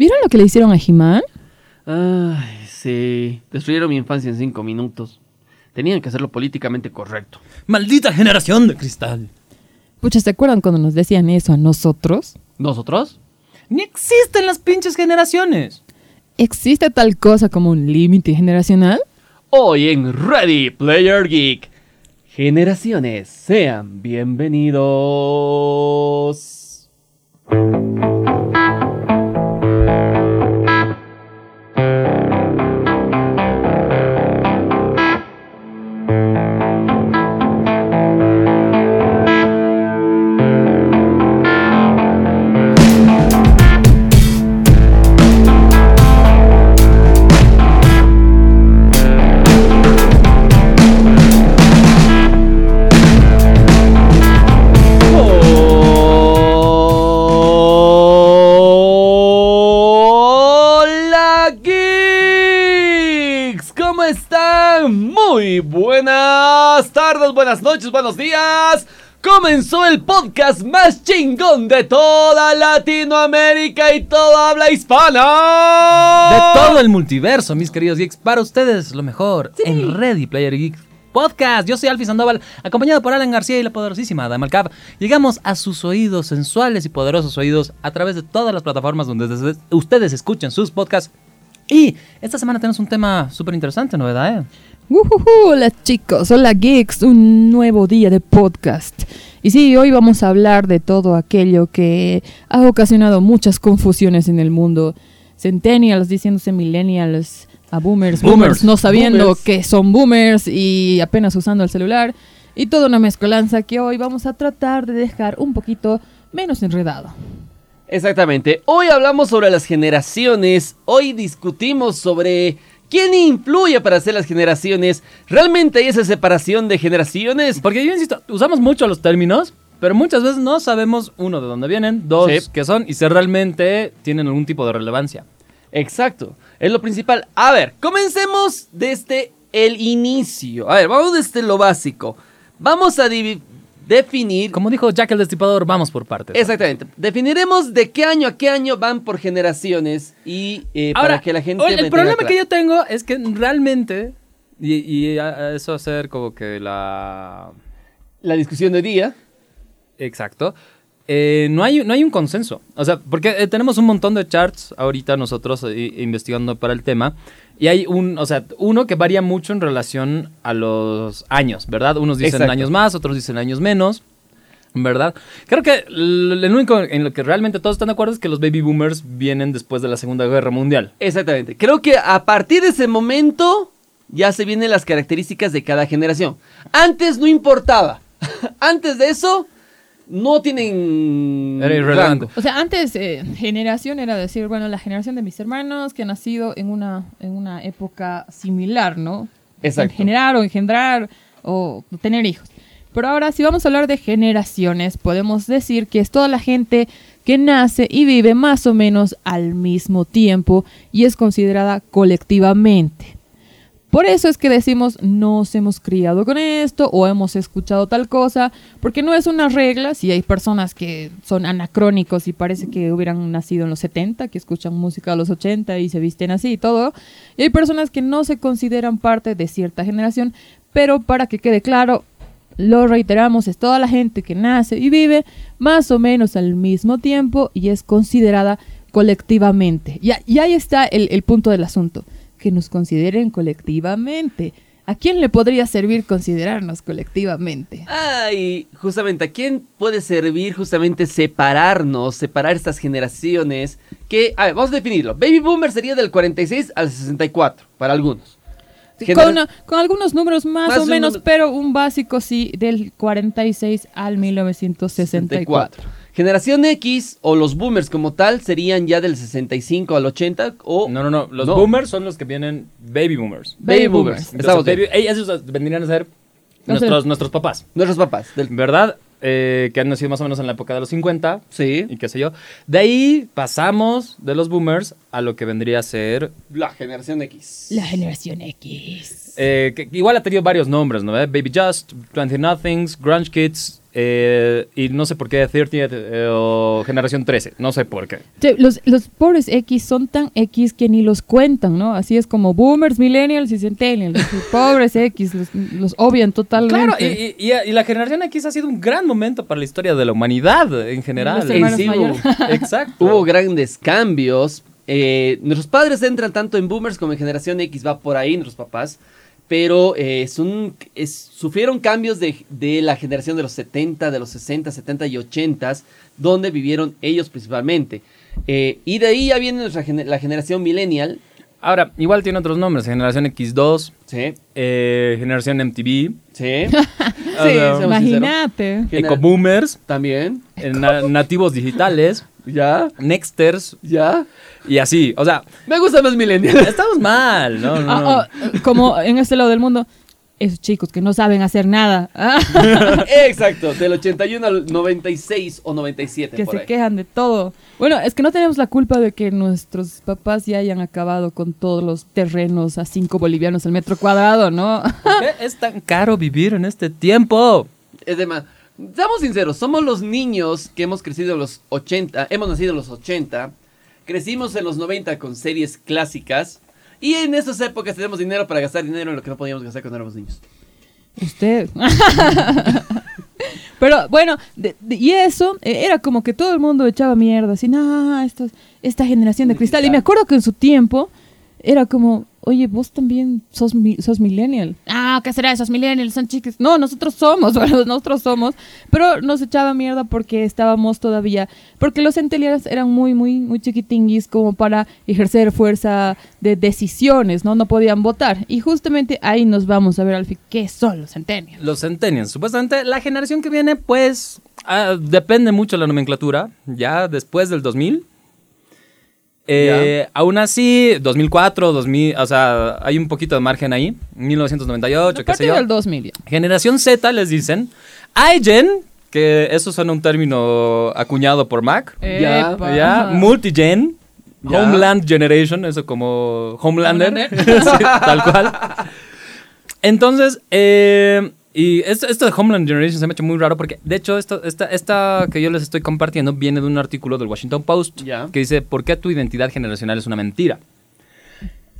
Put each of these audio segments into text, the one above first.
¿Vieron lo que le hicieron a He-Man? Ay, sí. Destruyeron mi infancia en cinco minutos. Tenían que hacerlo políticamente correcto. ¡Maldita generación de cristal! Pucha, ¿se acuerdan cuando nos decían eso a nosotros? ¿Nosotros? Ni existen las pinches generaciones. ¿Existe tal cosa como un límite generacional? Hoy en Ready Player Geek. Generaciones, sean bienvenidos. Buenas noches, buenos días. Comenzó el podcast más chingón de toda Latinoamérica y toda habla hispana. De todo el multiverso, mis queridos geeks, para ustedes lo mejor en Ready Player Geek Podcast. Yo soy Alfie Sandoval, acompañado por Alan García y la poderosísima Dama Alcab. Llegamos a sus oídos sensuales y poderosos oídos a través de todas las plataformas donde des- ustedes escuchen sus podcasts. Y esta semana tenemos un tema súper interesante, ¿no verdad? eh? Hola chicos, hola geeks, un nuevo día de podcast. Y sí, hoy vamos a hablar de todo aquello que ha ocasionado muchas confusiones en el mundo. Centennials diciéndose millennials, a boomers, boomers, Boomers, no sabiendo boomers. que son boomers y apenas usando el celular. Y toda una mezcolanza que hoy vamos a tratar de dejar un poquito menos enredado. Exactamente. Hoy hablamos sobre las generaciones. Hoy discutimos sobre quién influye para hacer las generaciones. ¿Realmente hay esa separación de generaciones? Porque yo insisto, usamos mucho los términos, pero muchas veces no sabemos, uno, de dónde vienen, dos, Sí. qué son y si realmente tienen algún tipo de relevancia. Exacto. Es lo principal. A ver, comencemos desde el inicio. A ver, vamos desde lo básico. Vamos a divi- definir. Como dijo Jack el Destripador, vamos por partes. Exactamente. Definiremos de qué año a qué año van por generaciones y eh, Ahora, para que la gente. oye, el problema que yo tengo es que realmente, y, y a- a eso hacer como que la... La discusión de día. Exacto. eh, no, hay, no hay un consenso. O sea, porque eh, tenemos un montón de charts ahorita nosotros investigando para el tema. Y hay un, o sea, uno que varía mucho en relación a los años, ¿verdad? Unos dicen Exacto. años más, otros dicen años menos. ¿Verdad? Creo que lo único en lo que realmente todos están de acuerdo es que los baby boomers vienen después de la Segunda Guerra Mundial. Exactamente. Creo que a partir de ese momento ya se vienen las características de cada generación. Antes no importaba. Antes de eso no tienen Era irrelevante. rango. O sea, antes eh, generación era decir, bueno, la generación de mis hermanos que han nacido en una, en una época similar, ¿no? Exacto. En generar o engendrar o tener hijos. Pero ahora, si vamos a hablar de generaciones, podemos decir que es toda la gente que nace y vive más o menos al mismo tiempo y es considerada colectivamente. Por eso es que decimos nos hemos criado con esto o hemos escuchado tal cosa, porque no es una regla, si hay personas que son anacrónicos y parece que hubieran nacido en los 70, que escuchan música a los 80 y se visten así y todo, y hay personas que no se consideran parte de cierta generación, pero para que quede claro, lo reiteramos, es toda la gente que nace y vive más o menos al mismo tiempo y es considerada colectivamente. Y, ahí está el punto del asunto, que nos consideren colectivamente. ¿A quién le podría servir considerarnos colectivamente? Ay, justamente, ¿a quién puede servir justamente separarnos, separar estas generaciones? Que, a ver, vamos a definirlo. Baby Boomer sería del 46 al 64, para algunos. Con, con algunos números más, Más o menos, pero un básico sí, del 46 al 1964. Generación X o los boomers como tal serían ya del 65 al 80 o... No, no, no. Los No. boomers son los que vienen baby boomers. Baby Baby boomers. boomers. Baby- esos vendrían a ser nuestros, nuestros papás. Nuestros papás. Del... ¿Verdad? Eh, que han nacido más o menos en la época de los 50 Sí. y qué sé yo. De ahí pasamos de los boomers a lo que vendría a ser. La generación X. La generación X. eh, que igual ha tenido varios nombres, ¿no? ¿Eh? Baby Just, 20 Nothings, Grunge Kids, eh, y no sé por qué 30 eh, o generación 13, no sé por qué. Sí, los, los pobres X son tan X que ni los cuentan, ¿no? Así es como boomers, millennials y centennials. Los pobres X los, los obvian totalmente. Claro, y, y- y- y la generación X ha sido un gran momento para la historia de la humanidad en general. Sí. Exacto. Hubo grandes cambios. eh, nuestros padres entran tanto en boomers como en generación X, va por ahí, nuestros papás. Pero eh, es- sufrieron cambios de, de la generación de los 70, de los 60, 70 y 80, donde vivieron ellos principalmente. Eh, y de ahí ya viene nuestra gener- la generación millennial. Ahora, igual tiene otros nombres, generación X2, Sí, eh, generación MTV, sí. Imagínate. Gener- Ecoboomers, También. eh, na- nativos digitales, Ya, Nexters ya. y así. O sea, Me gusta más millennial. estamos mal, ¿no? no, no. Ah, ah, como en este lado del mundo, esos chicos que no saben hacer nada, Exacto, del 81 al 96 o 97. que por se ahí. quejan de todo. Bueno, es que no tenemos la culpa de que nuestros papás ya hayan acabado con todos los terrenos a 5 bolivianos al metro cuadrado, ¿no? ¿Por qué es tan caro vivir en este tiempo? Es de más. Seamos sinceros, somos los niños que hemos crecido en los 80, hemos nacido en los 80, crecimos en los 90 con series clásicas y en esas épocas tenemos dinero para gastar dinero en lo que no podíamos gastar cuando éramos niños. Usted. Pero bueno, de- de- y eso eh, era como que todo el mundo echaba mierda, así, no, esto, esta generación de De cristal. Y me acuerdo que en su tiempo era como, oye, vos también sos, mi- sos millennial. Ah, ¿qué será? Esos millennials son chicos. No, nosotros somos, bueno, nosotros somos. Pero nos echaba mierda porque estábamos todavía, porque los centennials eran muy, muy, muy chiquitinguis como para ejercer fuerza de decisiones, ¿no? No podían votar. Y justamente ahí nos vamos a ver al fin qué son los centennials. Los centennials. Supuestamente la generación que viene, pues, ah, depende mucho de la nomenclatura. Ya después del 2000. Eh, aún así, 2004, 2000, o sea, hay un poquito de margen ahí. 1998, A qué sé yo. del 2000 ya. Generación Z les dicen. iGen, que eso suena un término acuñado por Mac. Ya, ajá. Multigen. Ya. Homeland Generation, eso como Homelander. Homelander. Sí, tal cual. Entonces, eh, y esto, esto de Homeland Generation se me ha hecho muy raro porque, de hecho, esto, esta, esta que yo les estoy compartiendo viene de un artículo del Washington Post que dice, ¿por qué tu identidad generacional es una mentira?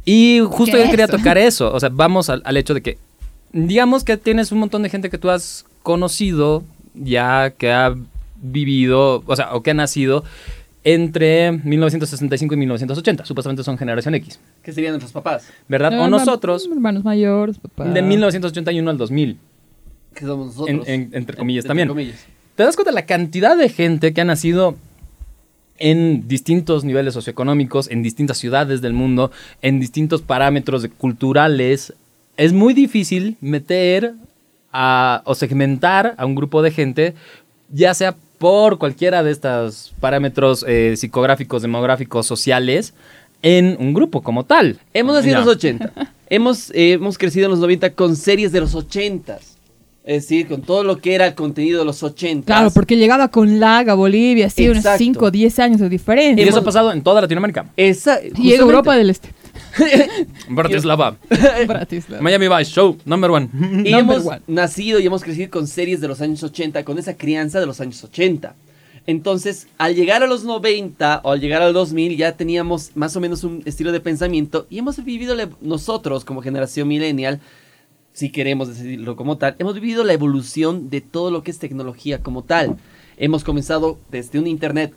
Y justo ¿Qué yo quería tocar eso, o sea, vamos al, al hecho de que, digamos que tienes un montón de gente que tú has conocido ya, que ha vivido, o sea, o que ha nacido entre 1965 y 1980, supuestamente son generación X, Que serían nuestros papás, ¿verdad? O nosotros, Hermanos mayores, papá. de 1981 al 2000. Que somos nosotros. En- en- entre comillas Entre también. comillas. ¿Te das cuenta de la cantidad de gente que ha nacido en distintos niveles socioeconómicos, en distintas ciudades del mundo, en distintos parámetros culturales? Es muy difícil meter a- o segmentar a un grupo de gente, ya sea por cualquiera de estos parámetros eh, psicográficos, demográficos, sociales, en un grupo como tal. Hemos nacido en los 80. hemos, eh, hemos crecido en los 90 con series de los 80. Es decir, con todo lo que era el contenido de los 80. Claro, porque llegaba con lag a Bolivia, así unos Exacto. 5 o 10 años de diferencia. Y eso ha pasado en toda Latinoamérica. Esa, Y en Europa del Este. Bratislava. Bratislava. Miami Vice Show, number one. Y Number hemos one. nacido y hemos crecido con series de los años 80, con esa crianza de los años 80. Entonces, al llegar a los 90 o al llegar al 2000, ya teníamos más o menos un estilo de pensamiento y hemos vivido nosotros como generación millennial, si queremos decirlo como tal, hemos vivido la evolución de todo lo que es tecnología como tal. Hemos comenzado desde un internet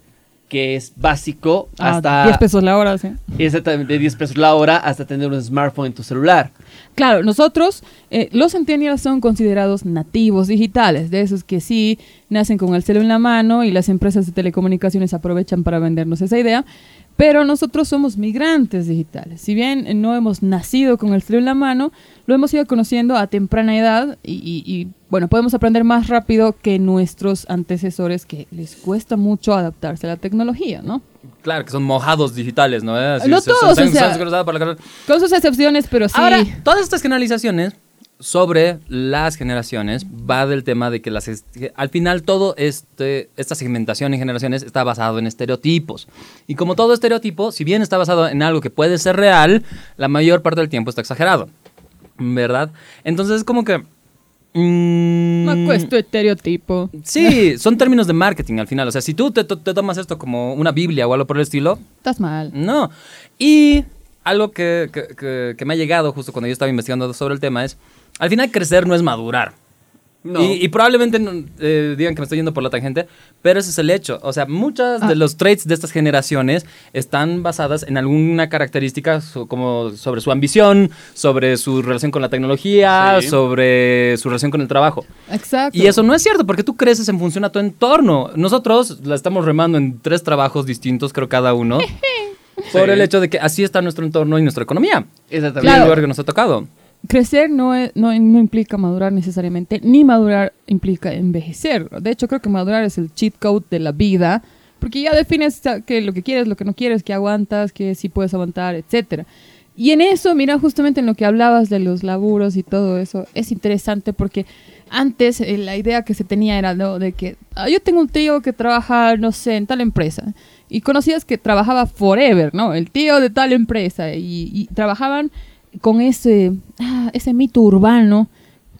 que es básico Ah, hasta 10 pesos la hora, sí. exactamente de 10 pesos la hora hasta tener un smartphone en tu celular. Claro, nosotros, eh, los centennials son considerados nativos digitales, de esos que sí nacen con el celo en la mano y las empresas de telecomunicaciones aprovechan para vendernos esa idea, pero nosotros somos migrantes digitales. Si bien eh, no hemos nacido con el celo en la mano, lo hemos ido conociendo a temprana edad y, y- y, bueno, podemos aprender más rápido que nuestros antecesores que les cuesta mucho adaptarse a la tecnología, ¿no? Claro, que son mojados digitales, ¿no? Así, No se- todos, se- o sea- la. Con sus excepciones, pero sí. Ahora, todas estas generalizaciones sobre las generaciones va del tema de que las al final todo este esta segmentación en generaciones está basado en estereotipos. Y como todo estereotipo, si bien está basado en algo que puede ser real, la mayor parte del tiempo está exagerado. ¿Verdad? Entonces es como que Mm, Me acuesto estereotipo. Sí, son términos de marketing al final. O sea, si tú te, te tomas esto como una Biblia o algo por el estilo, Estás mal. no. Y algo que, que- que- que me ha llegado justo cuando yo estaba investigando sobre el tema es, al final crecer no es madurar. No. Y, y probablemente no, eh, digan que me estoy yendo por la tangente, pero ese es el hecho. O sea, muchas Ah. de los traits de estas generaciones están basadas en alguna característica so- como sobre su ambición, sobre su relación con la tecnología, Sí. sobre su relación con el trabajo. Exacto. Y eso no es cierto, porque tú creces en función a tu entorno. Nosotros la estamos remando en tres trabajos distintos, creo cada uno, por Sí. el hecho de que así está nuestro entorno y nuestra economía. Exactamente. Y el Claro. lugar que nos ha tocado. Crecer no, es- no, no implica madurar necesariamente, ni madurar implica envejecer. De hecho, creo que madurar es el cheat code de la vida, porque ya defines que lo que quieres, lo que no quieres, que aguantas, que sí puedes aguantar, etcétera. Y en eso, mira, justamente en lo que hablabas de los laburos y todo eso, es interesante porque antes eh, la idea que se tenía era ¿no? de que ah, yo tengo un tío que trabaja, no sé, en tal empresa. Y conocías que trabajaba forever, ¿no? El tío de tal empresa. Y, y trabajaban con ese, ah, ese mito urbano,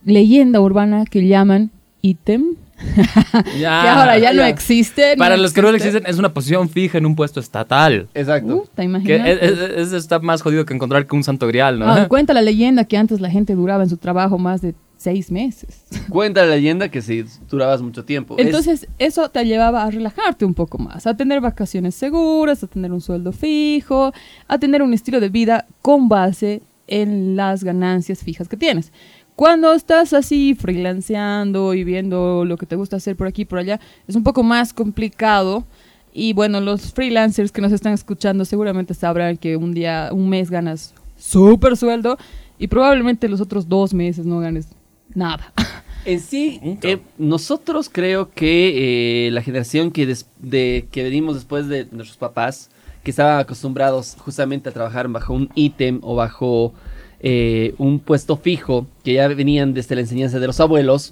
leyenda urbana que llaman ítem, que ahora ya, no existe. Para los que no existen, es una posición fija en un puesto estatal. Exacto. Uh, ¿te Que imaginas? es, es- es- está más jodido que encontrar que un santo grial, ¿no? Ah, cuenta la leyenda que antes la gente duraba en su trabajo más de seis meses. Cuenta la leyenda que si durabas mucho tiempo. Es- Entonces, eso te llevaba a relajarte un poco más, a tener vacaciones seguras, a tener un sueldo fijo, a tener un estilo de vida con base en las ganancias fijas que tienes. Cuando estás así freelanceando y viendo lo que te gusta hacer por aquí y por allá, es un poco más complicado. Y bueno, los freelancers que nos están escuchando seguramente sabrán que un día, un mes ganas súper sueldo y probablemente los otros dos meses no ganes nada. En sí, eh, nosotros creo que eh, la generación que, des- de, que venimos después de nuestros papás, que estaban acostumbrados justamente a trabajar bajo un ítem o bajo eh, un puesto fijo, que ya venían desde la enseñanza de los abuelos,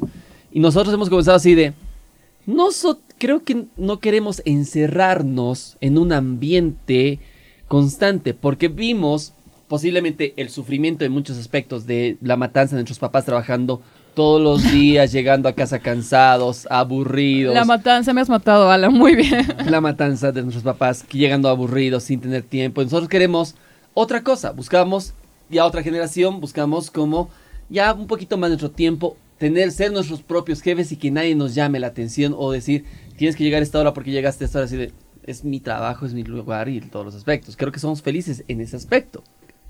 y nosotros hemos comenzado así de, no creo que no queremos encerrarnos en un ambiente constante, porque vimos posiblemente el sufrimiento en muchos aspectos de la matanza de nuestros papás trabajando todos los días, llegando a casa cansados, aburridos. La matanza, me has matado, Alan, muy bien. la matanza de nuestros papás llegando aburridos sin tener tiempo. Nosotros queremos otra cosa, buscamos ya otra generación, buscamos como ya un poquito más nuestro tiempo, tener, ser nuestros propios jefes y que nadie nos llame la atención o decir, tienes que llegar a esta hora porque llegaste a esta hora, así de, es mi trabajo, es mi lugar y todos los aspectos. Creo que somos felices en ese aspecto.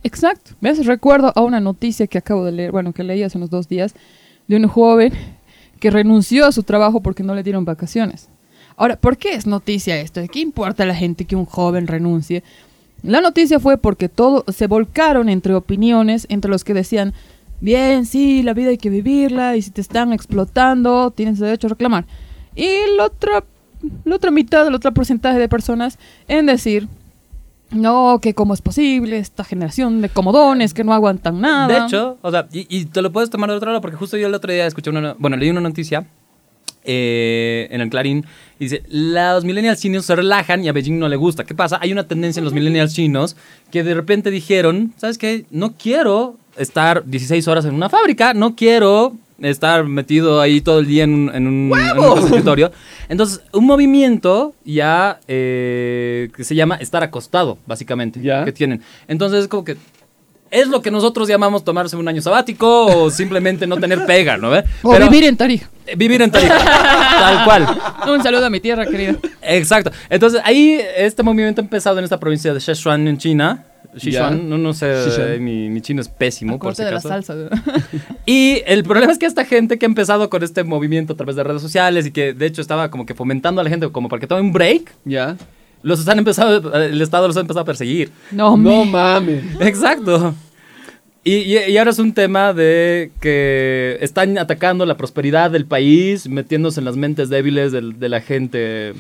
Exacto. Me hace recuerdo a una noticia que acabo de leer, bueno, que leí hace unos dos días, de un joven que renunció a su trabajo porque no le dieron vacaciones. Ahora, ¿por qué es noticia esto? ¿De qué importa a la gente que un joven renuncie? La noticia fue porque todo se volcaron entre opiniones, entre los que decían, bien, sí, la vida hay que vivirla y si te están explotando, tienes derecho a reclamar. Y la otra, la otra mitad, el otro porcentaje de personas en decir, no, que cómo es posible esta generación de comodones que no aguantan nada. De hecho, o sea, y, y te lo puedes tomar de otro lado porque justo yo el otro día escuché una, bueno, leí una noticia eh, en el Clarín y dice, los millennials chinos se relajan y a Beijing no le gusta. ¿Qué pasa? Hay una tendencia en los millennials chinos que de repente dijeron, ¿sabes qué? No quiero estar 16 horas en una fábrica, no quiero estar metido ahí todo el día en un, en un, en un escritorio. Entonces, un movimiento ya eh, que se llama estar acostado, básicamente, Ya. que tienen. Entonces, como que es lo que nosotros llamamos tomarse un año sabático o simplemente no tener pega, ¿no ve? o Pero- vivir en Tarija. eh, Vivir en Tarija, tal cual. Un saludo a mi tierra, querida. Exacto. Entonces, ahí este movimiento ha empezado en esta provincia de Sichuan, en China. Sichuan, no, no sé, eh, mi, mi chino es pésimo, por si de la salsa. Y el problema es que esta gente que ha empezado con este movimiento a través de redes sociales y que de hecho estaba como que fomentando a la gente como para que tome un break, ¿Ya? los están empezado, el Estado los ha empezado a perseguir. No, No me- mames. Exacto. Y, y- y ahora es un tema de que están atacando la prosperidad del país, metiéndose en las mentes débiles de, la gente.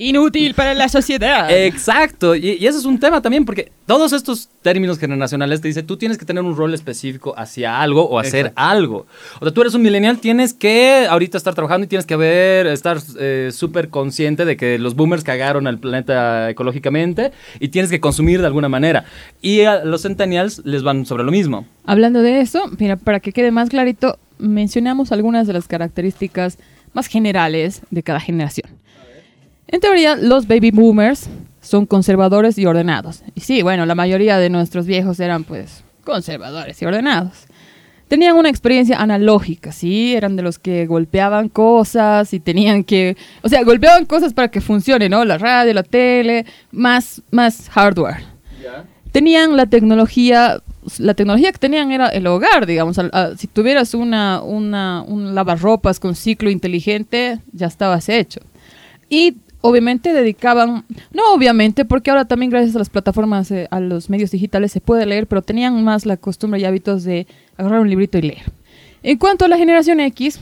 Inútil para la sociedad. Exacto. Y, y eso es un tema también, porque todos estos términos generacionales te dicen, tú tienes que tener un rol específico hacia algo o hacer Exacto. algo. O sea, tú eres un millennial, tienes que ahorita estar trabajando y tienes que ver, estar eh, súper consciente de que los boomers cagaron al planeta ecológicamente y tienes que consumir de alguna manera. Y a los centennials les van sobre lo mismo. Hablando de eso, mira, para que quede más clarito, mencionamos algunas de las características más generales de cada generación. En teoría, los baby boomers son conservadores y ordenados. Y sí, bueno, la mayoría de nuestros viejos eran pues conservadores y ordenados. Tenían una experiencia analógica, ¿sí? Eran de los que golpeaban cosas y tenían que... O sea, golpeaban cosas para que funcione, ¿no? La radio, la tele, más, más hardware. Tenían la tecnología... La tecnología que tenían era el hogar, digamos. A- si tuvieras una, una, un lavarropas con ciclo inteligente, ya estabas hecho. Y obviamente dedicaban, no obviamente, porque ahora también gracias a las plataformas, eh, a los medios digitales se puede leer, pero tenían más la costumbre y hábitos de agarrar un librito y leer. En cuanto a la generación X,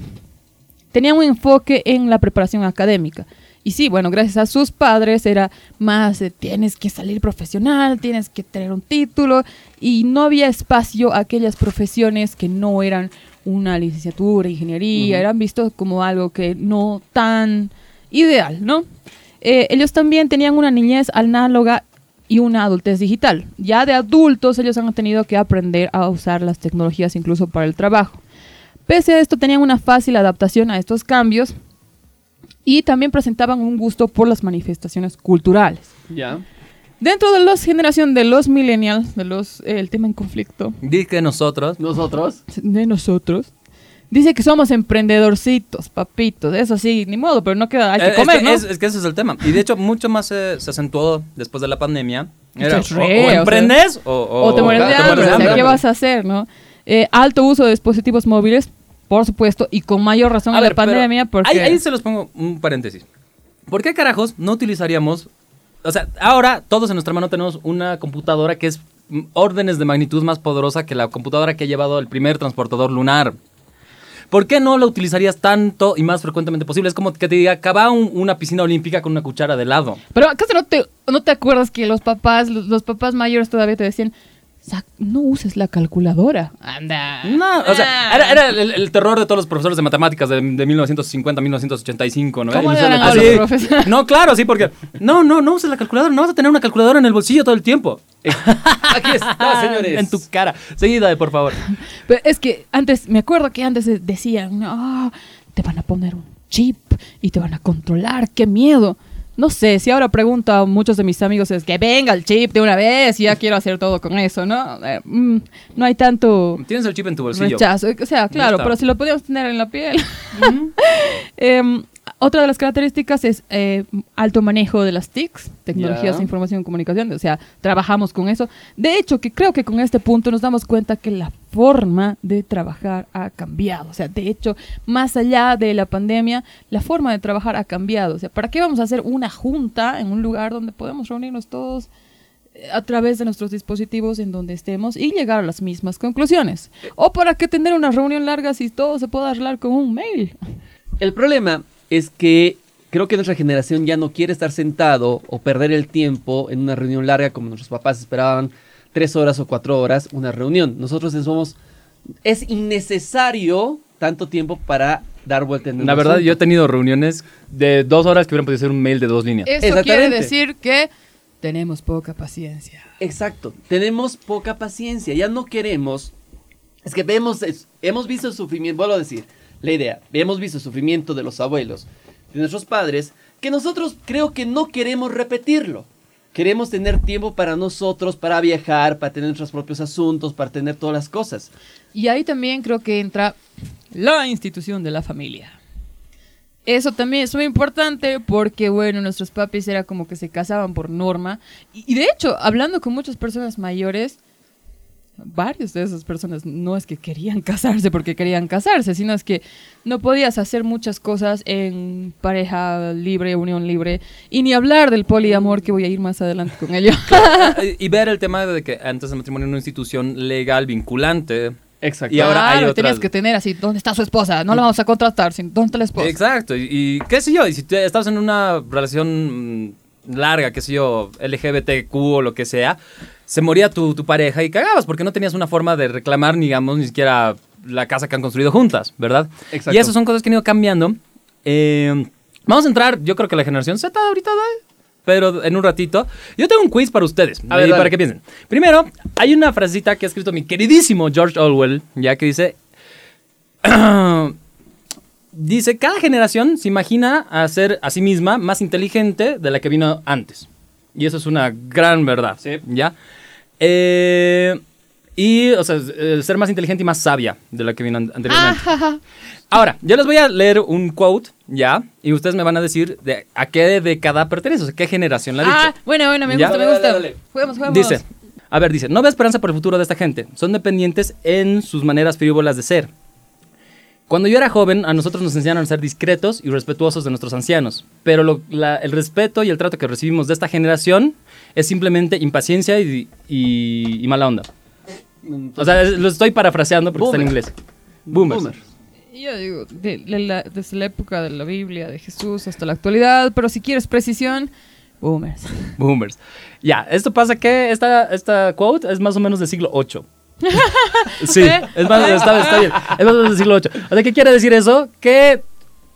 tenían un enfoque en la preparación académica. Y sí, bueno, gracias a sus padres era más, eh, tienes que salir profesional, tienes que tener un título, y no había espacio a aquellas profesiones que no eran una licenciatura, ingeniería, eran vistos como algo que no tan ideal, ¿no? Eh, ellos también tenían una niñez análoga y una adultez digital. Ya de adultos ellos han tenido que aprender a usar las tecnologías incluso para el trabajo. Pese a esto tenían una fácil adaptación a estos cambios y también presentaban un gusto por las manifestaciones culturales. Ya. Dentro de la generación de los millennials, de los eh, el tema en conflicto Dice que nosotros. Nosotros. de nosotros, dice que somos emprendedorcitos, papitos, eso sí, ni modo, pero no queda, hay que Eh, comer, es, que, ¿no? es- es que ese es el tema. Y de hecho, mucho más se, se acentuó después de la pandemia. Era, o, re, o o sea, emprendes o, te mueres de hambre, o sea. ¿qué vas a hacer, no? Eh, alto uso de dispositivos móviles, por supuesto, y con mayor razón A la pandemia, porque... Ahí, ahí se los pongo un paréntesis. ¿Por qué carajos no utilizaríamos... O sea, ahora todos en nuestra mano tenemos una computadora que es mm, órdenes de magnitud más poderosa que la computadora que ha llevado el primer transportador lunar. ¿Por qué no la utilizarías tanto y más frecuentemente posible? Es como que te diga, cava un- una piscina olímpica con una cuchara de helado. Pero ¿acaso no te, no te acuerdas que los papás, los, los papás mayores todavía te decían, "Sa- no uses la calculadora? Anda. No, o sea, Ah. era, era el, el terror de todos los profesores de matemáticas de, de 1950, 1985, ¿no? ¿Cómo Y le suena harán a así. los profesores? No, claro, sí, porque... No, no, no uses la calculadora, no vas a tener una calculadora en el bolsillo todo el tiempo. Aquí está, señores. En tu cara. Seguida, por favor. Pero es que antes, me acuerdo que antes de- decían, no, te van a poner un chip y te van a controlar, qué miedo. No sé, si ahora pregunto a muchos de mis amigos es que venga el chip de una vez y ya quiero hacer todo con eso, ¿no? Eh, mm, no hay tanto Tienes el chip en tu bolsillo. rechazo. O sea, claro, pero si lo podíamos tener en la piel. Em, otra de las características es eh, alto manejo de las TICs, tecnologías de información y comunicación, o sea, trabajamos con eso. De hecho, que creo que con este punto nos damos cuenta que la forma de trabajar ha cambiado. O sea, de hecho, más allá de la pandemia, la forma de trabajar ha cambiado. O sea, ¿para qué vamos a hacer una junta en un lugar donde podemos reunirnos todos? eh, a través de nuestros dispositivos en donde estemos y llegar a las mismas conclusiones. O para qué tener una reunión larga si todo se puede arreglar con un mail. El problema es que creo que nuestra generación ya no quiere estar sentado o perder el tiempo en una reunión larga como nuestros papás esperaban tres horas o cuatro horas una reunión. Nosotros somos es innecesario tanto tiempo para dar vuelta en un La verdad, asunto. yo he tenido reuniones de dos horas que hubieran podido ser un mail de dos líneas. Eso quiere decir que tenemos poca paciencia. Exacto, tenemos poca paciencia, ya no queremos, es que vemos, es- hemos visto el sufrimiento, vuelvo a decir, la idea, hemos visto el sufrimiento de los abuelos, de nuestros padres, que nosotros creo que no queremos repetirlo. Queremos tener tiempo para nosotros, para viajar, para tener nuestros propios asuntos, para tener todas las cosas. Y ahí también creo que entra la institución de la familia. Eso también es muy importante porque, bueno, nuestros papis era como que se casaban por norma. Y, y de hecho, hablando con muchas personas mayores, varias de esas personas no es que querían casarse porque querían casarse, sino es que no podías hacer muchas cosas en pareja libre, unión libre, y ni hablar del poliamor que voy a ir más adelante con ello. y y ver el tema de que antes el matrimonio era una institución legal vinculante. Exacto. Y ahora hay Claro, otras- tenías que tener así, ¿dónde está su esposa? No la vamos a contratar, sino, ¿dónde está la esposa? Exacto, y, y qué sé yo, y si te- estabas en una relación mm, larga, qué sé yo, LGBTQ o lo que sea, se moría tu, tu pareja y cagabas porque no tenías una forma de reclamar, digamos, ni siquiera la casa que han construido juntas, ¿verdad? Exacto. Y esas son cosas que han ido cambiando. Eh, vamos a entrar, yo creo que la generación Z ahorita, pero en un ratito. Yo tengo un quiz para ustedes, A ver, para que piensen. Primero, hay una frasecita que ha escrito mi queridísimo George Orwell, ya que dice, dice, cada generación se imagina a ser a sí misma más inteligente de la que vino antes. Y eso es una gran verdad. Sí. ¿Ya? Eh, y, o sea, ser más inteligente y más sabia de la que vino an- anteriormente. Ajaja. Ahora, yo les voy a leer un quote, ¿ya? Y ustedes me van a decir de a qué década pertenece, o sea, qué generación la ha dicho. Ah, bueno, bueno, me Ya. gusta, me gusta. dale, dale. Juguemos, juguemos. Dice, a ver, dice, no ve esperanza por el futuro de esta gente. Son dependientes en sus maneras frívolas de ser. Cuando yo era joven, a nosotros nos enseñaron a ser discretos y respetuosos de nuestros ancianos. Pero lo- la- el respeto y el trato que recibimos de esta generación es simplemente impaciencia y, y- y mala onda. O sea, es- lo estoy parafraseando porque está en Boomer. inglés. Boomers. Boomer. Yo digo, de- de la- desde la época de la Biblia, de Jesús hasta la actualidad, pero si quieres precisión, boomers. Boomers. Ya, esto pasa que esta, esta quote es más o menos del siglo VIII. Sí, es más, está, está bien. Es más del siglo VIII. O sea, ¿qué quiere decir eso? Que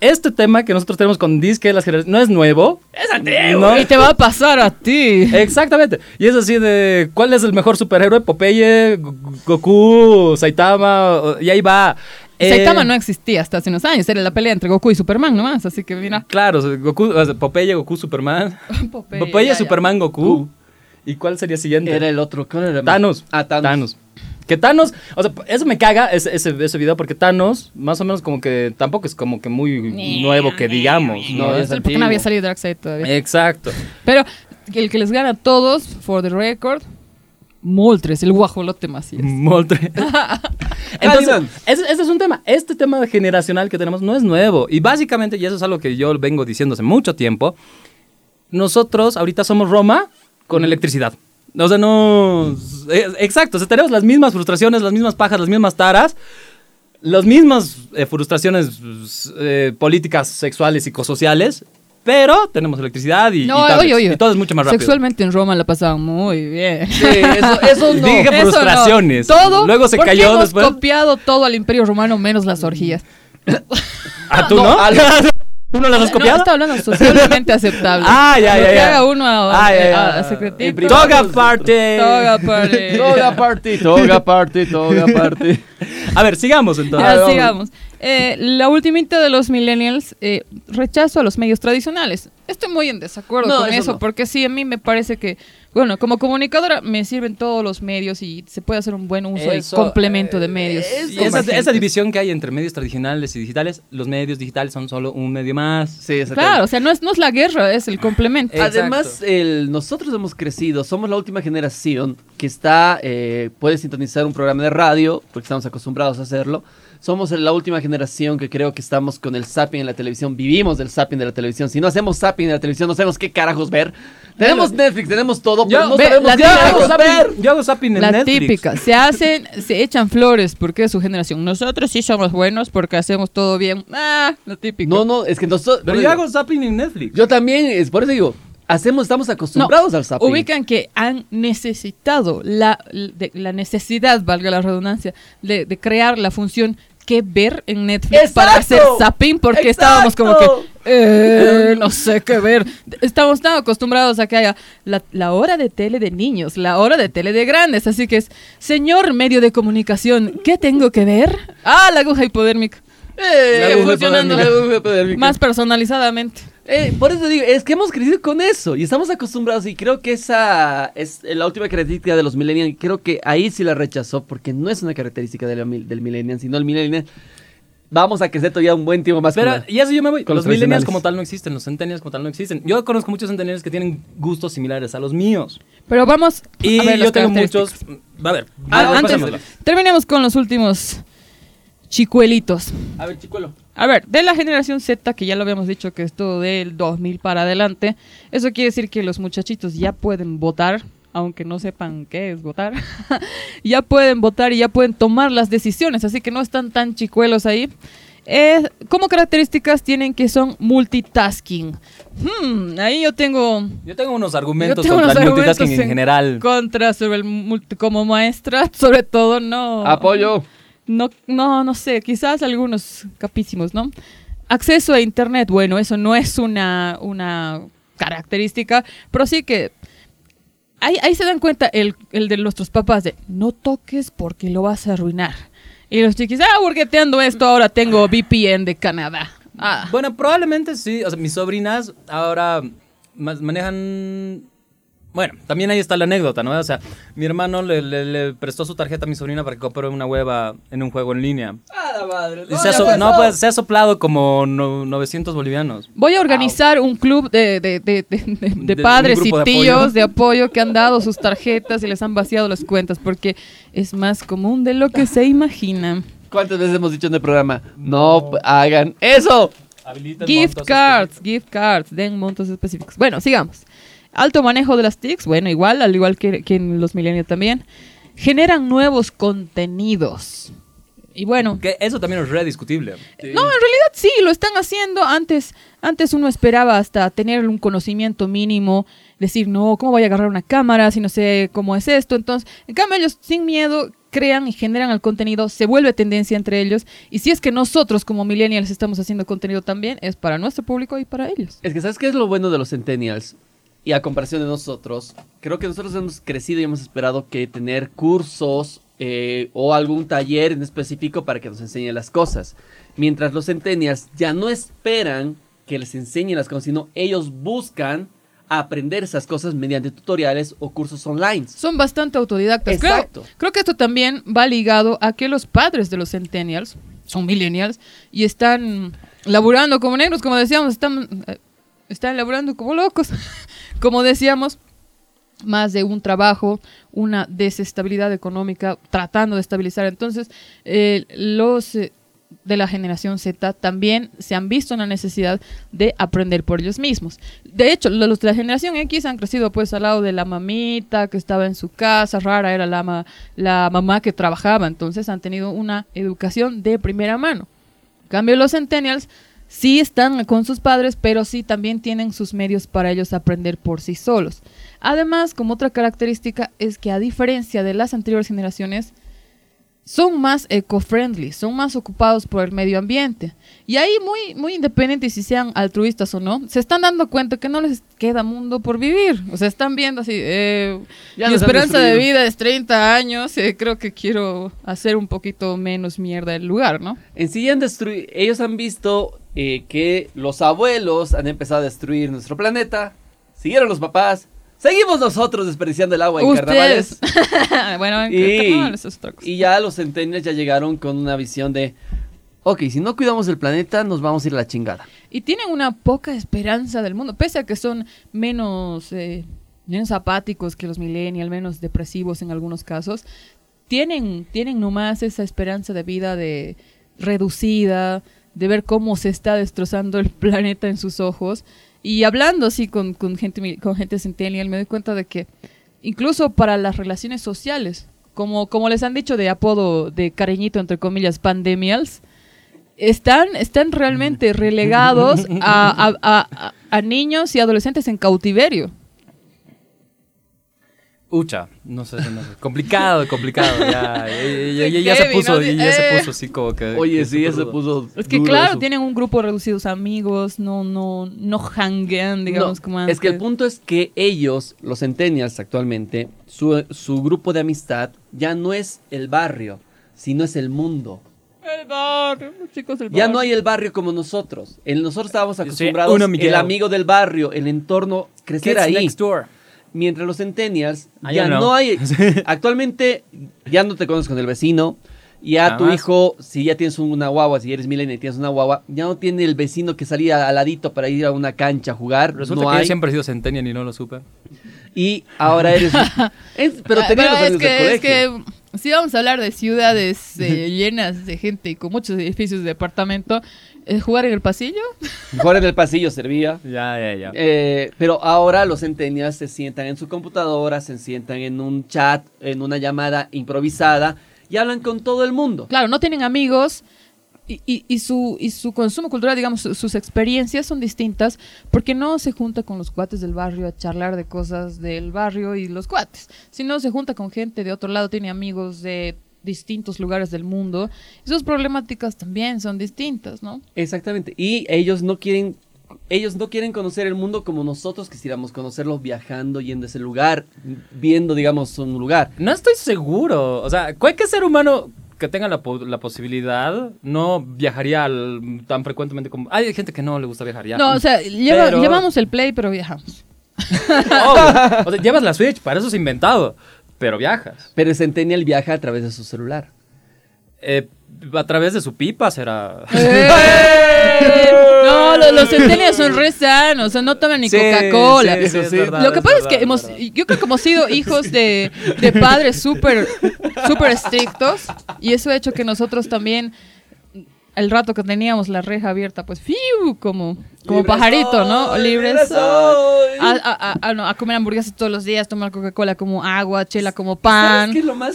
este tema que nosotros tenemos con Disque las generaciones no es nuevo. Es antiguo. Y te va a pasar a ti. Exactamente. Y es así de, ¿cuál es el mejor superhéroe? Popeye, Goku, Saitama, y ahí va. Eh, Saitama no existía hasta hace unos años, era la pelea entre Goku y Superman nomás, así que mira. Claro, Goku, Popeye, Goku, Superman. Popeye, Popeye, ya, ya. Superman, Goku. ¿Y cuál sería el siguiente? Era el otro. ¿cuál era? Thanos. Ah, Thanos. Que Thanos, o sea, eso me caga, ese, ese, ese video, porque Thanos, más o menos como que tampoco es como que muy nuevo que digamos, ¿no? No, Es- es Porque no había salido Darkseid todavía. Exacto. Pero el que les gana a todos, for the record, Moltres, el guajolote Macías. Moltre. Entonces, ese, ese es un tema. Este tema generacional que tenemos no es nuevo. Y básicamente, y eso es algo que yo vengo diciendo hace mucho tiempo, nosotros ahorita somos Roma con electricidad. O sea, no... eh, Exacto, o sea, tenemos las mismas frustraciones, las mismas pajas, las mismas taras, las mismas eh, frustraciones eh, políticas, sexuales, psicosociales, pero tenemos electricidad y, No, y tablets, oye, oye. y todo es mucho más rápido. Sexualmente en Roma la pasaban muy bien. Sí, eso, eso no. Dije Eso no. frustraciones. Todo. Luego se cayó hemos después. copiado todo al Imperio Romano menos las orgías. ¿Ah, tú No, no? al- ¿Tú no las has No, copiado? está hablando socialmente aceptable. Ah, ya, Lo ya, que ya. haga uno a, Ah, ya, a- ya. a secretito. Toga party. Toga party. Toga party, toga party, toga party. A ver, sigamos entonces. Ya, vamos. sigamos. Eh, la ultimita de los millennials, eh, rechazo a los medios tradicionales. Estoy muy en desacuerdo No, con eso eso, no. porque sí, a mí me parece que, bueno, como comunicadora me sirven todos los medios y se puede hacer un buen uso Eso, y complemento de eh, medios. Esa, división que hay entre medios tradicionales y digitales, los medios digitales son solo un medio más. Sí. Claro, o sea, no es, no es la guerra, es el complemento. Exacto. Además, el, nosotros hemos crecido, somos la última generación que está, eh, puede sintonizar un programa de radio, porque estamos acostumbrados a hacerlo. Somos la última generación que creo que estamos con el zapping en la televisión, vivimos del zapping de la televisión. Si no hacemos zapping de la televisión, no sabemos qué carajos ver. Tenemos Netflix, tenemos todo, pero Yo- no ve, sabemos la qué Yo hago carajos ver. zapping, yo hago zapping en La Netflix. típica, se hacen, se echan flores porque es su generación. Nosotros sí somos buenos porque hacemos todo bien. Ah, la típica. No, no, es que nosotros... Pero yo hago zapping en Netflix. Yo también, es por eso digo, hacemos, estamos acostumbrados al zapping. Ubican que han necesitado la, de- la necesidad, valga la redundancia, de, de crear la función que ver en Netflix para hacer zapping porque ¡Exacto! estábamos como que eh, no sé qué ver. Estamos tan acostumbrados a que haya la, la hora de tele de niños, la hora de tele de grandes, así que es, señor medio de comunicación, ¿qué tengo que ver? Ah, la aguja hipodérmica. Eh, Sigue aguja funcionando. epidérmica, aguja epidérmica. Más personalizadamente. Eh, por eso digo, es que hemos crecido con eso y estamos acostumbrados y creo que esa es la última característica de los millennials y creo que ahí sí la rechazó porque no es una característica de la del millennial, sino el millennial vamos a crecer todavía un buen tiempo más Pero, y eso yo me voy. con Los los millennials como tal no existen, los centennials como tal no existen. Yo conozco muchos centennials que tienen gustos similares a los míos. Pero vamos Y a ver las yo tengo muchos. A ver, Ah, antes, terminemos con los últimos chicuelitos. A ver, chicuelo. A ver, de la generación Z, que ya lo habíamos dicho que es todo del 2000 para adelante, eso quiere decir que los muchachitos ya pueden votar, aunque no sepan qué es votar. ya pueden votar y ya pueden tomar las decisiones, así que no están tan chicuelos ahí. Eh, como características tienen que son multitasking. Hmm, ahí yo tengo Yo tengo unos argumentos tengo contra unos el multitasking argumentos en general. contra sobre el multi como maestra, sobre todo no. Apoyo. No, no, no sé, quizás algunos capísimos, ¿no? Acceso a internet, bueno, eso no es una, una característica, pero sí que ahí, ahí se dan cuenta el, el de nuestros papás de no toques porque lo vas a arruinar. Y los chiquis, ah, burgueteando esto, ahora tengo VPN de Canadá. Ah. Bueno, probablemente sí. O sea, mis sobrinas ahora ma- manejan. Bueno, también ahí está la anécdota, ¿no? O sea, mi hermano le, le- le prestó su tarjeta a mi sobrina para que compre una hueva en un juego en línea. ¡Ah, la madre! Y se ha, so- no, pues se ha soplado como no- 900 bolivianos. Voy a organizar un club de, de- de- de- de- de De- un padres y tíos apoyo. de apoyo que han dado sus tarjetas y les han vaciado las cuentas porque es más común de lo que se imagina. ¿Cuántas veces hemos dicho en el programa? No hagan eso. Gift cards, gift cards, den montos específicos. Bueno, sigamos. Alto manejo de las TICs, bueno, igual, al igual que, que en los millennials también. Generan nuevos contenidos. Y bueno, Que eso también es rediscutible. no, en realidad sí, lo están haciendo. Antes, antes uno esperaba hasta tener un conocimiento mínimo, decir, no, ¿cómo voy a agarrar una cámara si no sé cómo es esto? Entonces, en cambio, ellos sin miedo crean y generan el contenido, se vuelve tendencia entre ellos. Y si es que nosotros como millennials estamos haciendo contenido también, es para nuestro público y para ellos. Es que, ¿sabes qué es lo bueno de los Centennials? Y a comparación de nosotros, creo que nosotros hemos crecido y hemos esperado que tener cursos eh, o algún taller en específico para que nos enseñe las cosas. Mientras los Centennials ya no esperan que les enseñen las cosas, sino ellos buscan aprender esas cosas mediante tutoriales o cursos online. Son bastante autodidactas. Creo- Exacto. Creo, que esto también va ligado a que los padres de los centennials son millennials y están laburando como negros, como decíamos, están, eh, están laburando como locos, como decíamos, más de un trabajo, una desestabilidad económica, tratando de estabilizar. Entonces, eh, los eh, de la generación Z también se han visto en la necesidad de aprender por ellos mismos. De hecho, lo- los de la generación X han crecido pues al lado de la mamita que estaba en su casa, rara era la, la mamá que trabajaba, entonces han tenido una educación de primera mano. En cambio, los centennials sí están con sus padres, pero sí también tienen sus medios para ellos aprender por sí solos. Además, como otra característica es que a diferencia de las anteriores generaciones, son más eco-friendly, son más ocupados por el medio ambiente. Y ahí muy, muy independientes si sean altruistas o no, se están dando cuenta que no les queda mundo por vivir. O sea, están viendo así, eh, mi esperanza de vida es 30 años, eh, creo que quiero hacer un poquito menos mierda el lugar, ¿no? En sí han destruido, ellos han visto eh, que los abuelos han empezado a destruir nuestro planeta, siguieron los papás, seguimos nosotros desperdiciando el agua en carnavales. Bueno, en Y, carnavales es otra cosa. y ya los centennials ya llegaron con una visión de, ok, si no cuidamos el planeta, nos vamos a ir a la chingada. Y tienen una poca esperanza del mundo, pese a que son menos, eh, menos apáticos que los millennials, menos depresivos en algunos casos, tienen, tienen nomás esa esperanza de vida de reducida, de ver cómo se está destrozando el planeta en sus ojos. Y hablando así con, con gente, con gente centennial, me doy cuenta de que incluso para las relaciones sociales, como, como les han dicho de apodo de cariñito, entre comillas, pandemials, están, están realmente relegados a- a- a niños y adolescentes en cautiverio. Ucha, no sé, no sé. Complicado, complicado. Ya, ya, ya- ya- ya se puso, ¿no? ya, ya se Eh. puso así como que. Oye, sí, ese rudo. puso... Es que claro, eso. tienen un grupo de reducidos amigos, no, no, no hanguean, digamos, No, como antes. es que el punto es que ellos, los centennials actualmente, su, su grupo de amistad ya no es el barrio, sino es el mundo. El barrio, los chicos Ya barrio. no hay el barrio como nosotros. El, nosotros estábamos Sí, acostumbrados uno, Miguel. el amigo del barrio, el entorno, crecer Kids ahí. next door. Mientras los centennials Ah, ya no, no. hay. Actualmente ya no te conoces con el vecino. Ya tu Jamás. hijo, si ya tienes una guagua, si eres millennial y tienes una guagua, ya no tiene el vecino que salía al ladito para ir a una cancha a jugar. Resulta no que yo hay. siempre he sido centennial y no lo supe. Y ahora eres. es- pero Ah, tenías los del que, es que si vamos a hablar de ciudades eh, llenas de gente y con muchos edificios de departamento, jugar en el pasillo, Jugar en el pasillo servía. Ya, ya, ya. Eh, pero ahora los centennials se sientan en su computadora, se sientan en un chat, en una llamada improvisada y hablan con todo el mundo. claro, no tienen amigos y, y- y su, y su consumo cultural, digamos, su- sus experiencias son distintas porque no se junta con los cuates del barrio a charlar de cosas del barrio y los cuates, sino se junta con gente de otro lado, tiene amigos de distintos lugares del mundo y sus problemáticas también son distintas, ¿no? Exactamente. Y ellos no quieren. Ellos no quieren conocer el mundo como nosotros quisiéramos conocerlo viajando, yendo a ese lugar, viendo, digamos, un lugar. No estoy seguro. O sea, cualquier ser humano que tenga la, po- la posibilidad, no viajaría al- tan frecuentemente como... Hay gente que no le gusta viajar ya. No, o sea, lleva- Pero- llevamos el play, pero viajamos. Obvio. O sea, llevas la Switch, para eso es inventado. Pero viajas. Pero el Centennial viaja a través de su celular. Eh, a través de su pipa será... No, lo- los centennials son re sanos, o sea, no toman ni Sí, Coca-Cola. sí, sí, es Sí. verdad, Lo que pasa es que hemos, yo creo que hemos sido hijos de, de padres súper, súper estrictos y eso ha hecho que nosotros también, el rato que teníamos la reja abierta, pues, ¡fiu! como, como Libre pajarito, ¿no? soy, Libre libre soy. soy. A, a- a- a- no, a comer hamburguesas todos los días, tomar Coca-Cola como agua, chela como pan. ¿Sabes qué es lo más,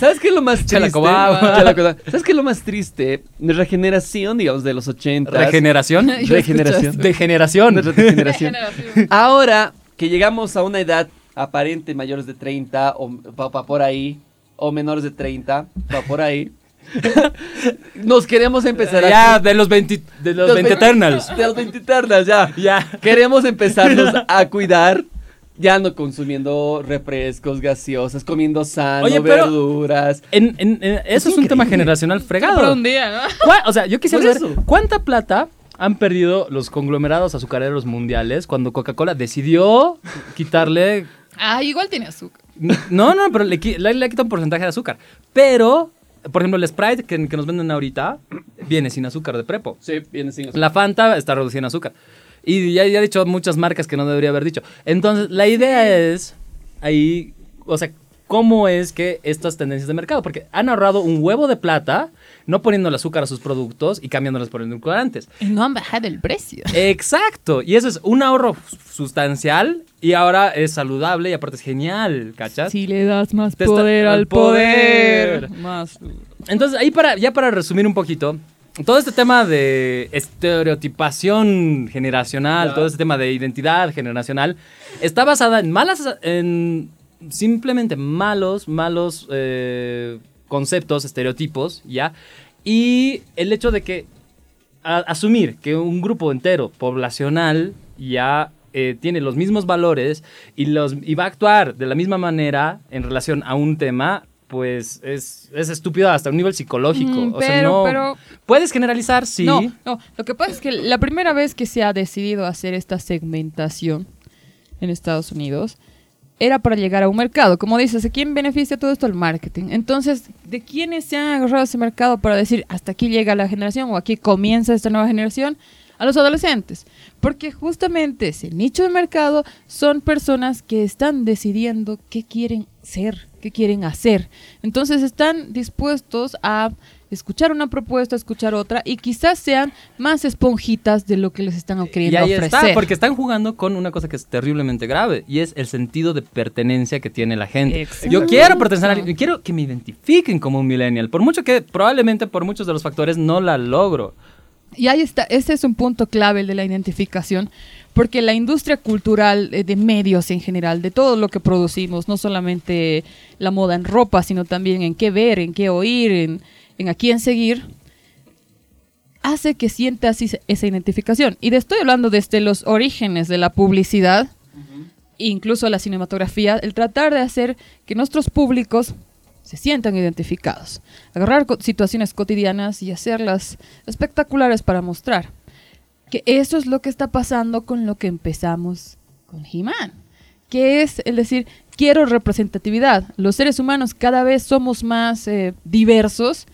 ¿sabes qué es lo más triste? Chela con agua. Chela. ¿Sabes qué es lo más triste? Nuestra generación, digamos, de los 80. ¿Regeneración? Regeneración. Degeneración. Nuestra generación. Generación. Ahora que llegamos a una edad aparente mayores de 30 o va, va por ahí, o menores de 30, va por ahí, nos queremos empezar Ya, a... de los 20, de los Los 20 veinte- Eternals. De los 20 Eternals, ya. Ya. Queremos empezarnos a cuidar. Ya no consumiendo refrescos, gaseosas, comiendo sano, Oye, pero- verduras. En, en- en- eso es un tema generacional Para fregado. un día, ¿no? ¿Cuá- O sea, yo quisiera saber eso. cuánta plata han perdido los conglomerados azucareros mundiales cuando Coca-Cola decidió quitarle. Ah, igual tiene azúcar. No, no, pero le, le, le quita un porcentaje de azúcar. Pero, por ejemplo, el Sprite que, que nos venden ahorita viene sin azúcar de prepo. Sí, viene sin azúcar. La Fanta está reducida en azúcar. Y ya, ya he dicho muchas marcas que no debería haber dicho. Entonces, la idea es ahí, o sea, cómo es que estas tendencias de mercado, porque han ahorrado un huevo de plata no poniendo el azúcar a sus productos y cambiándolos por edulcorantes. Y no han bajado el precio. Exacto, y eso es un ahorro sustancial y ahora es saludable y aparte es genial, ¿cachas? Si le das más Te poder al poder. poder. Más. Entonces, ahí para, ya para resumir un poquito, todo este tema de estereotipación generacional, todo este tema de identidad generacional, está basada en malas, en simplemente malos, malos eh, conceptos, estereotipos, ¿ya? Y el hecho de que a- asumir que un grupo entero poblacional ya eh, tiene los mismos valores y, los, y va a actuar de la misma manera en relación a un tema, pues es, es estúpido hasta un nivel psicológico. Mm, o sea, pero- no. pero- Puedes generalizar, sí. No, no. Lo que pasa es que la primera vez que se ha decidido hacer esta segmentación en Estados Unidos era para llegar a un mercado. Como dices, ¿a quién beneficia todo esto? El marketing. Entonces, ¿de quiénes se han agarrado ese mercado para decir hasta aquí llega la generación o aquí comienza esta nueva generación? A los adolescentes. Porque justamente ese nicho de mercado son personas que están decidiendo qué quieren ser, qué quieren hacer. Entonces están dispuestos a escuchar una propuesta, escuchar otra y quizás sean más esponjitas de lo que les están Y queriendo ahí ofrecer. está, porque están jugando con una cosa que es terriblemente grave y es el sentido de pertenencia que tiene la gente. Exacto. Yo quiero pertenecer a alguien, quiero que me identifiquen como un millennial, por mucho que probablemente por muchos de los factores no la logro. Y ahí está, ese es un punto clave el de la identificación, porque la industria cultural eh, de medios en general, de todo lo que producimos, no solamente la moda en ropa, sino también en qué ver, en qué oír, en, en a quién seguir, hace que sientas esa- esa identificación. Y de estoy hablando desde los orígenes de la publicidad, incluso la cinematografía, el tratar de hacer que nuestros públicos se sientan identificados. Agarrar situaciones cotidianas y hacerlas espectaculares para mostrar. Que eso es lo que está pasando con lo que empezamos con He-Man. Que es el decir, quiero representatividad. Los seres humanos cada vez somos más eh, diversos.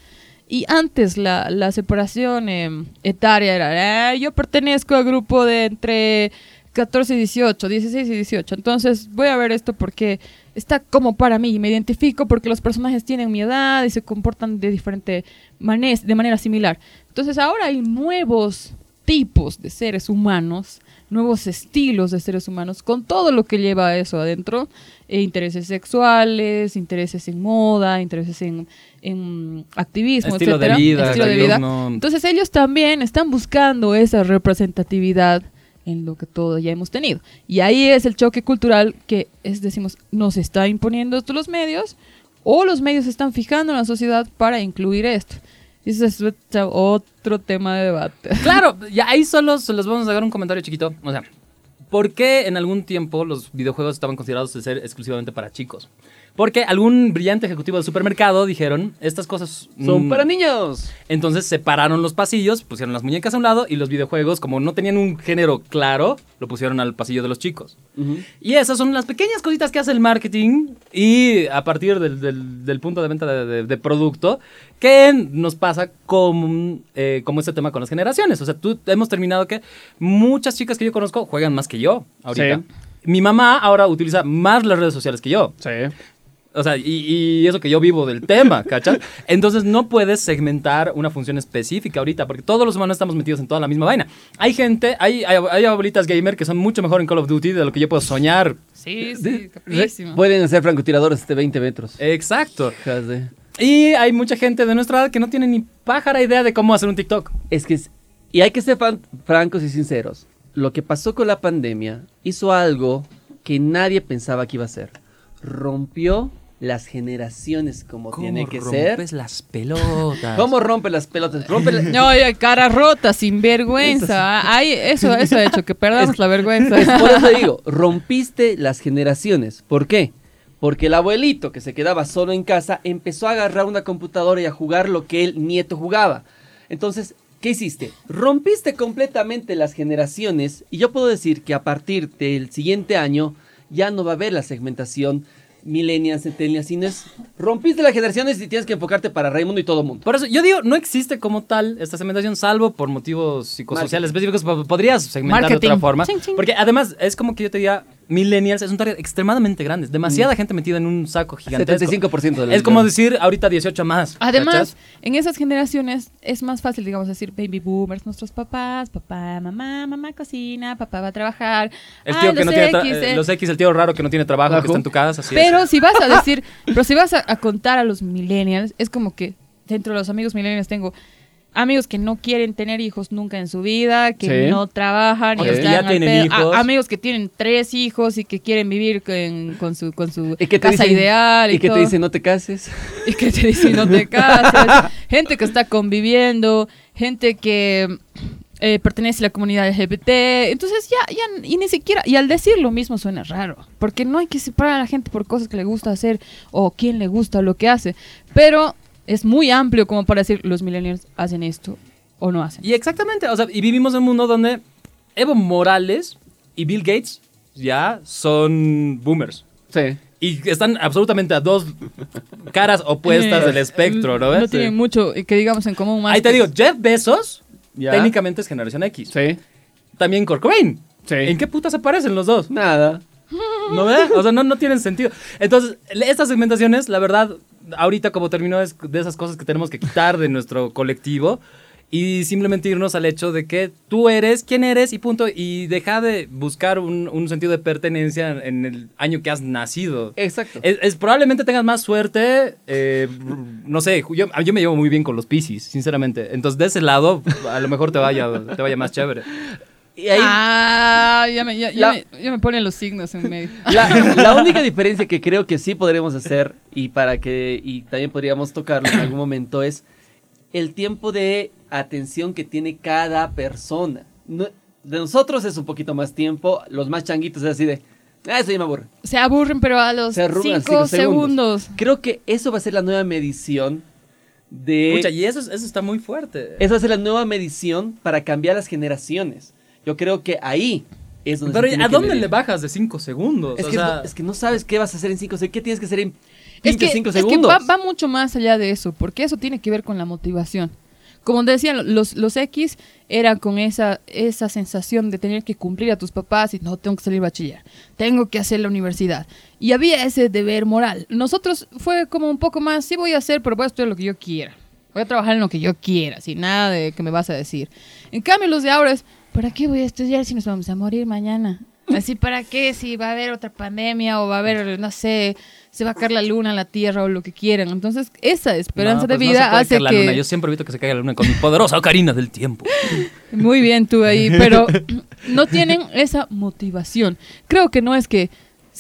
Y antes la, la separación eh, etaria era, "Ah, yo pertenezco al grupo de entre 14 y 18, 16 y 18. Entonces voy a ver esto porque está como para mí. Me identifico porque los personajes tienen mi edad y se comportan de diferente manera, de manera similar. Entonces ahora hay nuevos tipos de seres humanos, nuevos estilos de seres humanos, con todo lo que lleva a eso adentro. eh, intereses sexuales, intereses en moda, intereses en, en activismo, Estilo de etcétera, vida, estilo de vida. Entonces ellos también están buscando esa representatividad en lo que todos ya hemos tenido. Y ahí es el choque cultural que es, decimos, nos está imponiendo esto los medios o los medios están fijando en la sociedad para incluir esto. Y Ese es otro tema de debate. Claro, ya ahí solo se les vamos a dar un comentario chiquito. O sea, ¿por qué en algún tiempo los videojuegos estaban considerados de ser exclusivamente para chicos? Porque algún brillante ejecutivo de supermercado dijeron, estas cosas Son mm, para niños. Entonces separaron los pasillos, pusieron las muñecas a un lado y los videojuegos, como no tenían un género claro, lo pusieron al pasillo de los chicos. Y esas son las pequeñas cositas que hace el marketing y a partir del, del- del punto de venta de, de- de producto que nos pasa con, eh, como este tema con las generaciones. O sea, tú hemos terminado que muchas chicas que yo conozco juegan más que yo ahorita. Sí. Mi mamá ahora utiliza más las redes sociales que yo. Sí. O sea, y, y eso que yo vivo del tema, ¿cachai? Entonces no puedes segmentar una función específica ahorita, porque todos los humanos estamos metidos en toda la misma vaina. Hay gente, hay, hay, hay abuelitas gamer que son mucho mejor en Call of Duty de lo que yo puedo soñar. Sí, sí, capísimo. Pueden ser francotiradores de 20 metros. Exacto. Y hay mucha gente de nuestra edad que no tiene ni pájara idea de cómo hacer un TikTok. Es que, es- y hay que ser fan- francos y sinceros. Lo que pasó con la pandemia hizo algo que nadie pensaba que iba a hacer. Rompió las generaciones como tiene que ser. las pelotas? ¿Cómo rompe las pelotas? Rompe la- No, cara rota, sin vergüenza. Ay, eso, eso ha hecho que perdamos la vergüenza. Es por eso digo, rompiste las generaciones. ¿Por qué? Porque el abuelito que se quedaba solo en casa empezó a agarrar una computadora y a jugar lo que el nieto jugaba. Entonces, ¿qué hiciste? Rompiste completamente las generaciones y yo puedo decir que a partir del siguiente año ya no va a haber la segmentación millennials, centennials, sino es rompiste las generaciones y tienes que enfocarte para Raimundo y todo mundo. Por eso, yo digo, no existe como tal esta segmentación, salvo por motivos psicosociales específicos. po- Podrías segmentar de otra forma. Ching, ching. Porque además, es como que yo te diga, millennials es un target extremadamente grande. es Demasiada gente metida en un saco gigantesco. 75% de la Es como decir ahorita 18 más. Además, ¿cachas? en esas generaciones es más fácil, digamos, decir baby boomers, nuestros papás, papá, mamá, mamá cocina, papá va a trabajar. El ay, tío que los no tiene X, eh, eh. los X, el tío raro que no tiene trabajo, que está en tu casa. Así es. Pero si vas a decir, pero si vas a, a contar a los millennials, es como que dentro de los amigos millennials tengo amigos que no quieren tener hijos nunca en su vida, que Sí. no trabajan y están ya tienen hijos. A- amigos que tienen tres hijos y que quieren vivir con, con su, con su Y casa dicen- ideal y, y que todo. te dicen no te cases. Y que te dicen no te cases. gente que está conviviendo, gente que eh, pertenece a la comunidad LGBT. Entonces ya, ya, y ni siquiera, y al decir lo mismo suena raro, porque no hay que separar a la gente por cosas que le gusta hacer o quién le gusta lo que hace. Pero es muy amplio como para decir los millennials hacen esto o no hacen. Y exactamente, o sea, y vivimos en un mundo donde Evo Morales y Bill Gates ya son boomers. Sí. Y están absolutamente a dos caras opuestas del espectro, ¿no? No ves? tienen mucho eh, que digamos en común más. Ahí te digo, Jeff Bezos Ya. técnicamente es generación X. Sí. También Kurt Cobain. Sí. ¿En qué putas se parecen los dos? Nada. ¿No ves? O sea, no, no tienen sentido. Entonces, estas segmentaciones, la verdad, ahorita como terminó es de esas cosas que tenemos que quitar de nuestro colectivo y simplemente irnos al hecho de que tú eres quien eres y punto. Y deja de buscar un, un sentido de pertenencia en el año que has nacido. Exacto. Es, es- probablemente tengas más suerte, eh, no sé, yo, yo me llevo muy bien con los Piscis, sinceramente. Entonces, de ese lado, a lo mejor te vaya, te vaya más chévere. Y ahí, Ah, ya me, ya, me, ya me ponen los signos en medio. la, la única diferencia que creo que sí podremos hacer y para que y también podríamos tocarlo en algún momento es el tiempo de atención que tiene cada persona. No- de nosotros es un poquito más tiempo, los más changuitos es así de, ah, eso ya me aburre. Se aburren, pero a los Se arrugan 5 cinco segundos. segundos. Creo que eso va a ser la nueva medición de... Pucha, y eso, es- eso está muy fuerte. Esa va a ser la nueva medición para cambiar las generaciones. Yo creo que ahí es donde... se Pero tiene ¿a que dónde medir. le bajas de 5 segundos? Es O que, sea, no, es que no sabes qué vas a hacer en 5 segundos. ¿Qué tienes que hacer en Es que, 5 es que segundos? va, va mucho más allá de eso, porque eso tiene que ver con la motivación. Como decían, los, los X eran con esa, esa sensación de tener que cumplir a tus papás y no, tengo que salir bachiller, tengo que hacer la universidad. Y había ese deber moral. Nosotros fue como un poco más, sí voy a hacer, pero voy a estudiar lo que yo quiera. Voy a trabajar en lo que yo quiera, sin nada de que me vas a decir. En cambio, los de ahora es, ¿para qué voy a estudiar si nos vamos a morir mañana? Así, ¿para qué? Si va a haber otra pandemia o va a haber, no sé, se va a caer la luna, la tierra o lo que quieran. Entonces, esa esperanza no, de pues no se vida puede hace caer la que... luna. Yo siempre evito que se caiga la luna con mi poderosa ocarina del tiempo. Muy bien tú ahí, pero no tienen esa motivación. Creo que no es que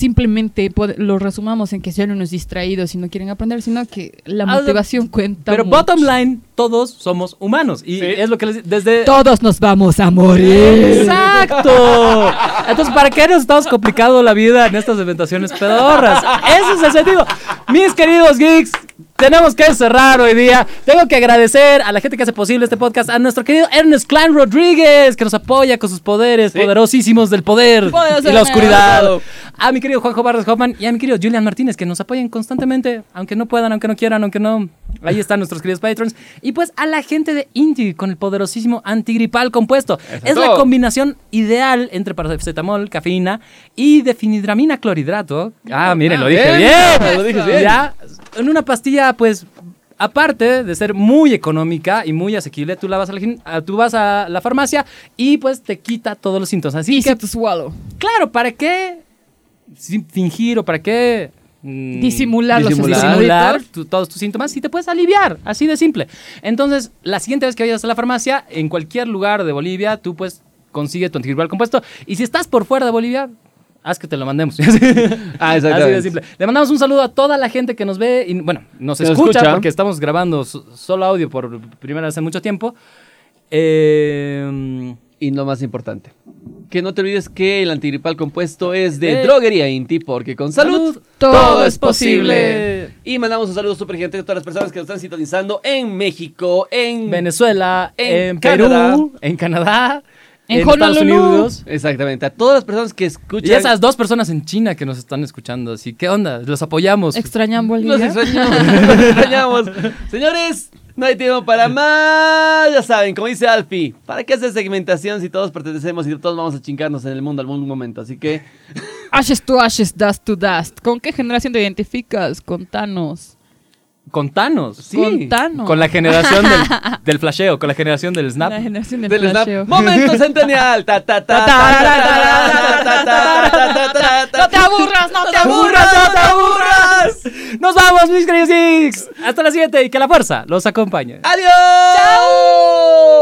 simplemente lo resumamos en que sean unos distraídos y no quieren aprender, sino que la motivación cuenta. Pero mucho. bottom line, todos somos humanos. Y Sí. es lo que les desde. Todos nos vamos a morir. ¡Exacto! Entonces, ¿para qué nos estamos complicando la vida en estas inventaciones pedorras? Ese es el sentido. Mis queridos geeks, tenemos que cerrar hoy día. Tengo que agradecer a la gente que hace posible este podcast, a nuestro querido Ernest Klein Rodríguez, que nos apoya con sus poderes Sí. poderosísimos del poder Poderoso y la oscuridad. poderoso. A mi querido Juanjo Barros Hoffman y a mi querido Julian Martínez, que nos apoyan constantemente, aunque no puedan, aunque no quieran, aunque no. Ahí están nuestros queridos patrons. Y pues a la gente de Indie con el poderosísimo antigripal compuesto. Es la combinación ideal entre paracetamol, cafeína y defenidramina clorhidrato. Ah, miren, lo dije bien, bien. lo dices bien. Ya, en una pastilla, pues, aparte de ser muy económica y muy asequible, tú, la vas, a la, tú vas a la farmacia y pues te quita todos los síntomas. Así Easy que, to swallow. claro, ¿para qué fingir o para qué... mm, Disimular los Disimular. disimular tu- todos tus síntomas y te puedes aliviar, así de simple. Entonces, la siguiente vez que vayas a la farmacia, en cualquier lugar de Bolivia, tú pues consigue tu antigripal compuesto. Y si estás por fuera de Bolivia, haz que te lo mandemos. Ah, Así de simple. Le mandamos un saludo a toda la gente que nos ve y, bueno, nos escucha, escucha. porque estamos grabando so- solo audio por primera vez en mucho tiempo. Eh, Y lo más importante, que no te olvides que el antigripal compuesto es de Eh. Droguería Inti, porque con salud, Salud, todo es posible. Y mandamos un saludo súper gigante a todas las personas que nos están sintonizando en México, en Venezuela, en, En Perú, Canadá. en Canadá, En en, Estados. Unidos. Exactamente, a todas las personas que escuchan. Y esas dos personas en China que nos están escuchando. Así, ¿qué onda? Los apoyamos. Extrañan Los extrañamos, los extrañamos. Señores, no hay tiempo para más. Ya saben, como dice Alfie, ¿para qué hacer segmentación si todos pertenecemos y todos vamos a chingarnos en el mundo algún momento? Así que, Ashes to ashes, dust to dust. ¿Con qué generación te identificas? Contanos. Con Thanos, sí. Con Con la generación del, del flasheo, con la generación del snap. La generación del, del flasheo. Snap. Momento centenial. Ta, ta, ta, no te aburras, no te aburras, no te aburras. Nos vamos, mis queridos geeks. Hasta las 7 y que la fuerza los acompañe. Adiós. Chao.